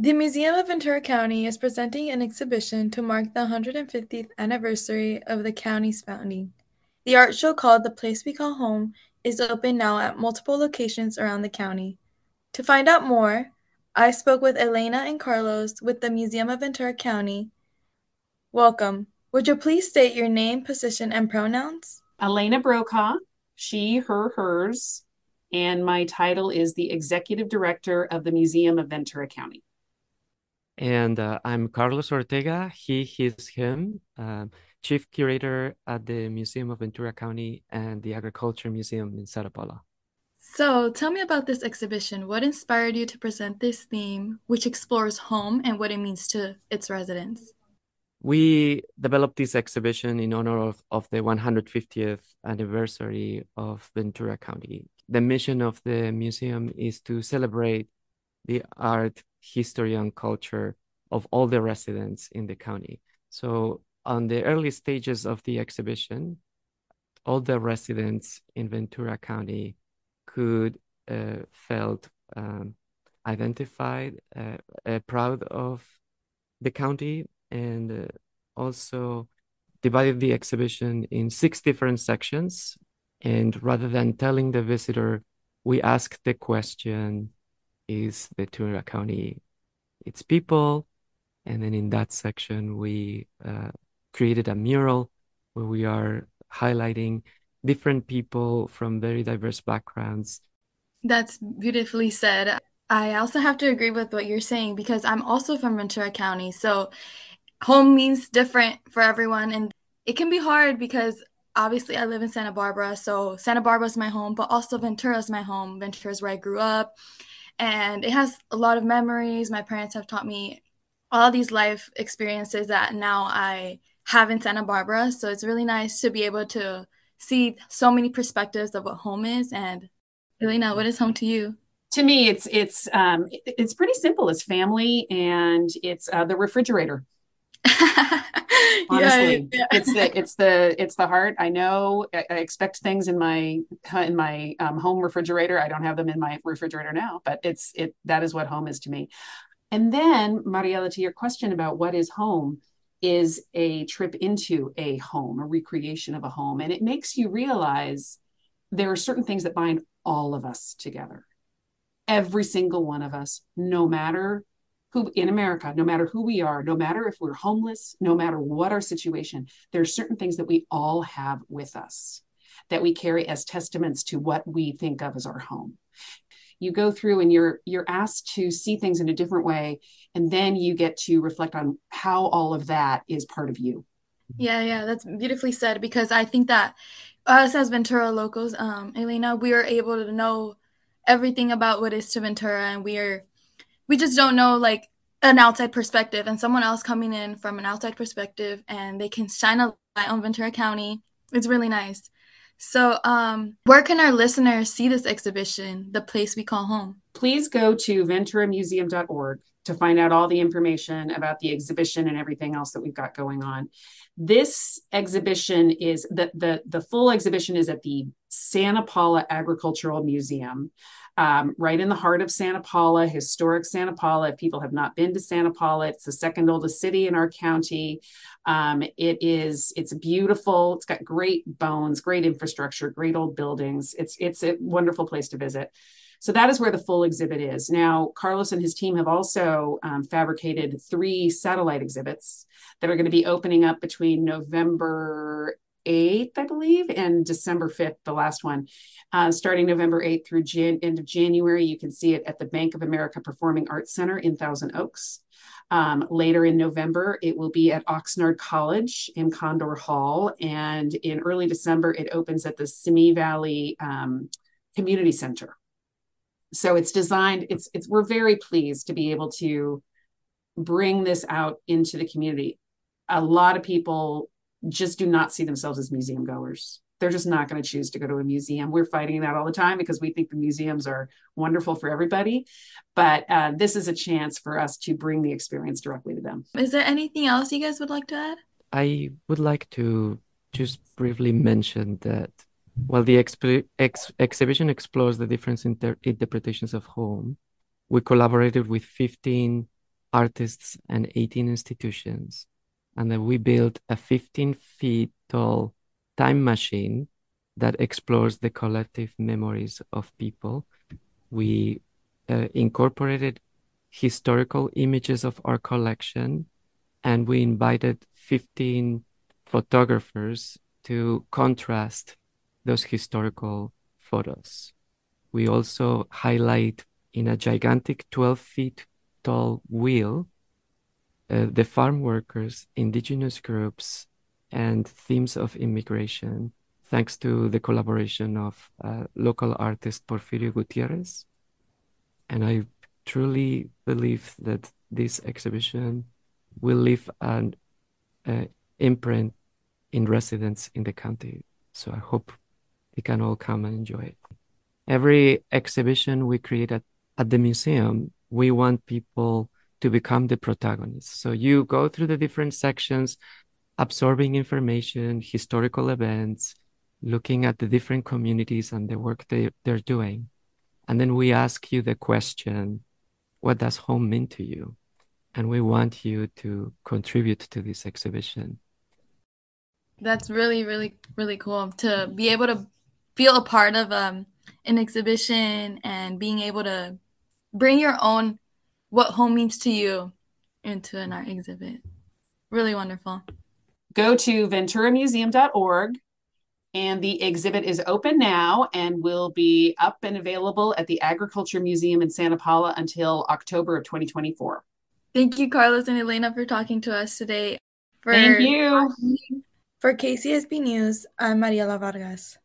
The Museum of Ventura County is presenting an exhibition to mark the 150th anniversary of the county's founding. The art show called The Place We Call Home is open now at multiple locations around the county. To find out more, I spoke with Elena and Carlos with the Museum of Ventura County. Welcome. Would you please state your name, position, and pronouns? Elena Brokaw, she, her, hers, and my title is the Executive Director of the Museum of Ventura County. And uh, I'm Carlos Ortega, he, his, him, uh, Chief Curator at the Museum of Ventura County and the Agriculture Museum in Santa Paula. So, tell me about this exhibition. What inspired you to present this theme, which explores home and what it means to its residents? We developed this exhibition in honor of, of the 150th anniversary of Ventura County. The mission of the museum is to celebrate the art, history, and culture of all the residents in the county. So, on the early stages of the exhibition, all the residents in Ventura County could uh, felt um, identified, uh, uh, proud of the county, and uh, also divided the exhibition in six different sections. And rather than telling the visitor, we asked the question is the Ventura County, its people. And then in that section, we uh, created a mural where we are highlighting different people from very diverse backgrounds. That's beautifully said. I also have to agree with what you're saying because I'm also from Ventura County. So home means different for everyone. And it can be hard because obviously I live in Santa Barbara. So Santa Barbara is my home, but also Ventura is my home. Ventura is where I grew up and it has a lot of memories. My parents have taught me all these life experiences that now I have in Santa Barbara. So it's really nice to be able to see so many perspectives of what home is. And Elena, what is home to you? To me, it's it's um, it's pretty simple. It's family and it's uh, the refrigerator. honestly yeah, yeah. it's the it's the it's the heart. I know I, I expect things in my in my um, home refrigerator. I don't have them in my refrigerator now but it's it that is what home is to me. And then mariela to your question about what is home is a trip into a home a recreation of a home. And it makes you realize there are certain things that bind all of us together. Every single one of us no matter who in America, no matter who we are, no matter if we're homeless, no matter what our situation, there are certain things that we all have with us that we carry as testaments to what we think of as our home. You go through and you're you're asked to see things in a different way, and then you get to reflect on how all of that is part of you. Yeah, yeah, that's beautifully said because I think that us as Ventura locals, um, Elena, we are able to know everything about what is to Ventura, and we are we just don't know like an outside perspective and someone else coming in from an outside perspective and they can shine a light on Ventura County. It's really nice. So, um, where can our listeners see this exhibition, The Place We Call Home? Please go to venturamuseum.org to find out all the information about the exhibition and everything else that we've got going on. This exhibition is the the the full exhibition is at the Santa Paula Agricultural Museum um, right in the heart of Santa Paula, historic Santa Paula. If people have not been to Santa Paula, it's the second oldest city in our county. Um, it is it's beautiful. It's got great bones, great infrastructure, great old buildings. It's it's a wonderful place to visit. So that is where the full exhibit is. Now, Carlos and his team have also um, fabricated three satellite exhibits that are going to be opening up between November 8th, I believe, and December 5th, the last one. Uh, starting November 8th through Jan- end of January, you can see it at the Bank of America Performing Arts Center in Thousand Oaks. Um, later in November, it will be at Oxnard College in Condor Hall. And in early December, it opens at the Simi Valley um, Community Center. So it's designed, it's, it's, we're very pleased to be able to bring this out into the community. A lot of people just do not see themselves as museum goers. They're just not going to choose to go to a museum. We're fighting that all the time because we think the museums are wonderful for everybody. But uh, this is a chance for us to bring the experience directly to them. Is there anything else you guys would like to add? I would like to just briefly mention that while the exp- ex- exhibition explores the different inter- interpretations of home, we collaborated with 15 artists and 18 institutions. And then we built a 15 feet tall time machine that explores the collective memories of people. We uh, incorporated historical images of our collection and we invited 15 photographers to contrast those historical photos. We also highlight in a gigantic 12 feet tall wheel uh, the farm workers, indigenous groups, and themes of immigration, thanks to the collaboration of uh, local artist Porfirio Gutierrez. And I truly believe that this exhibition will leave an uh, imprint in residents in the county. So I hope they can all come and enjoy it. Every exhibition we create at, at the museum, we want people to become the protagonist. So you go through the different sections, absorbing information, historical events, looking at the different communities and the work they, they're doing. And then we ask you the question, what does home mean to you? And we want you to contribute to this exhibition. That's really, really, really cool to be able to feel a part of um, an exhibition and being able to bring your own what home means to you into an art exhibit. Really wonderful. Go to venturamuseum.org and the exhibit is open now and will be up and available at the Agriculture Museum in Santa Paula until October of 2024. Thank you, Carlos and Elena, for talking to us today. For, Thank you. For KCSB News, I'm Mariela Vargas.